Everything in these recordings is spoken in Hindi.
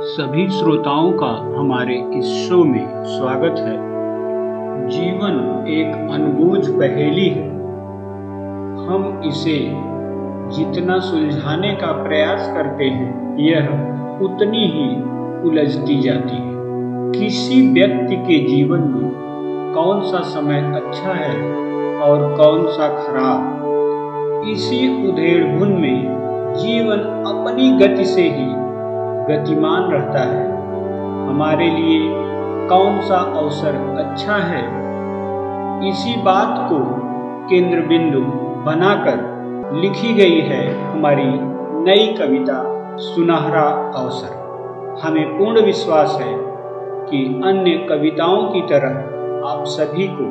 सभी श्रोताओं का हमारे इस शो में स्वागत है। जीवन एक अनबूझ पहेली है। हम इसे जितना सुलझाने का प्रयास करते हैं, यह उतनी ही उलझती जाती है। किसी व्यक्ति के जीवन में कौन सा समय अच्छा है और कौन सा खराब? इसी उधेड़बुन में जीवन अपनी गति से ही गतिमान रहता है। हमारे लिए कौन सा अवसर अच्छा है? इसी बात को केंद्र बिंदु बनाकर लिखी गई है हमारी नई कविता, सुनहरा अवसर। हमें पूर्ण विश्वास है कि अन्य कविताओं की तरह आप सभी को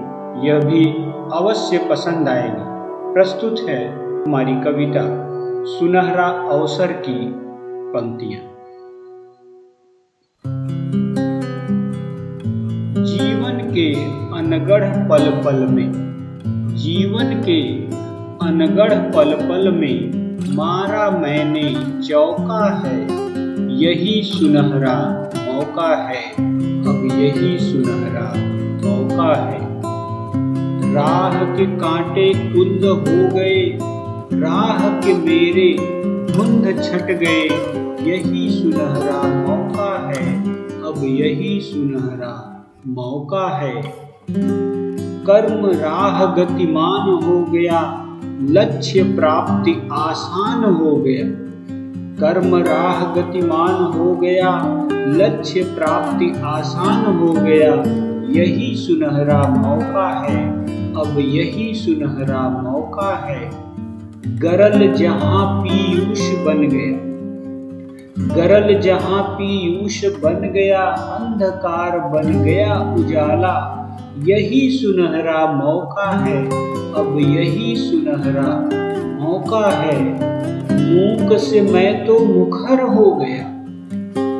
यह भी अवश्य पसंद आएगी। प्रस्तुत है हमारी कविता, सुनहरा अवसर की पंक्तियाँ। के अनगढ़ पल पल में, जीवन के अनगढ़ पल पल में मारा मैंने चौका है। यही सुनहरा मौका है। अब यही सुनहरा मौका है। राह के कांटे कुंद हो गए, राह के मेरे धुंध छट गए। यही सुनहरा मौका है। अब यही सुनहरा मौका है। कर्म राह गतिमान हो गया, लक्ष्य प्राप्ति आसान हो गया। कर्म राह गतिमान हो गया, लक्ष्य प्राप्ति आसान हो गया। यही सुनहरा मौका है। अब यही सुनहरा मौका है। गरल जहाँ पीयूष बन गया। गरल जहाँ पीयूष बन गया, अंधकार बन गया उजाला। यही सुनहरा मौका है, अब यही सुनहरा मौका है। मूक से मैं तो मुखर हो गया,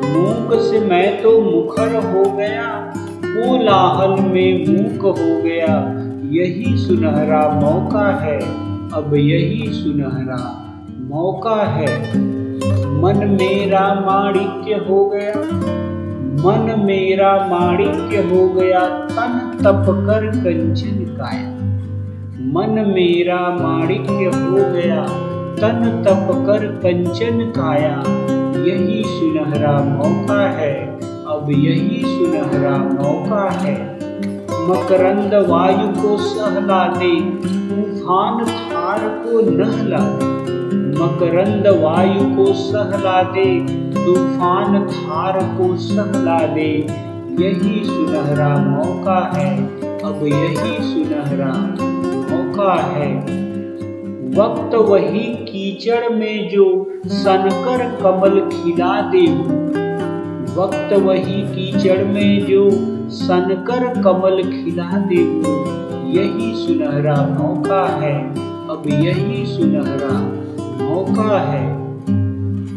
मूक से मैं तो मुखर हो गया वो लाहल में मूक हो गया। यही सुनहरा मौका है, अब यही सुनहरा मौका है। मन मेरा माणिक्य हो गया। मन मेरा माणिक्य हो गया। तन तप कर कंचन काया मन मेरा माणिक्य हो गया। तन तप कर कंचन काया यही सुनहरा मौका है। अब यही सुनहरा मौका है। मकरंद वायु को सहला दे। तूफ़ान थार को नहला दे। मकरंद वायु को सहला दे तूफ़ान थार को सहला दे यही सुनहरा मौका है, अब यही सुनहरा मौका है। वक्त वही कीचड़ में जो सनकर कमल खिला दे वक्त वही कीचड़ में जो सनकर कमल खिला दे यही सुनहरा मौका है, अब यही सुनहरा मौका है।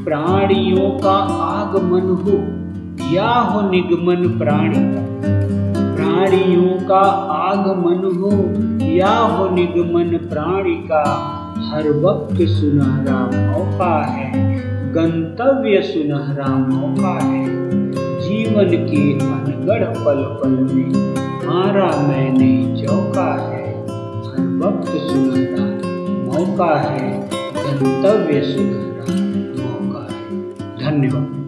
प्राणियों का आगमन हो, या हो निगमन प्राणी का। प्राणियों का आगमन हो, या हो निगमन प्राणी का। हर वक्त सुनहरा मौका है, गंतव्य सुनहरा मौका है। जीवन के अनगढ़ पल पल में मारा मैंने चौका है। हर वक्त सुनहरा मौका है। गंतव्य सुनहरा मौका है। धन्यवाद।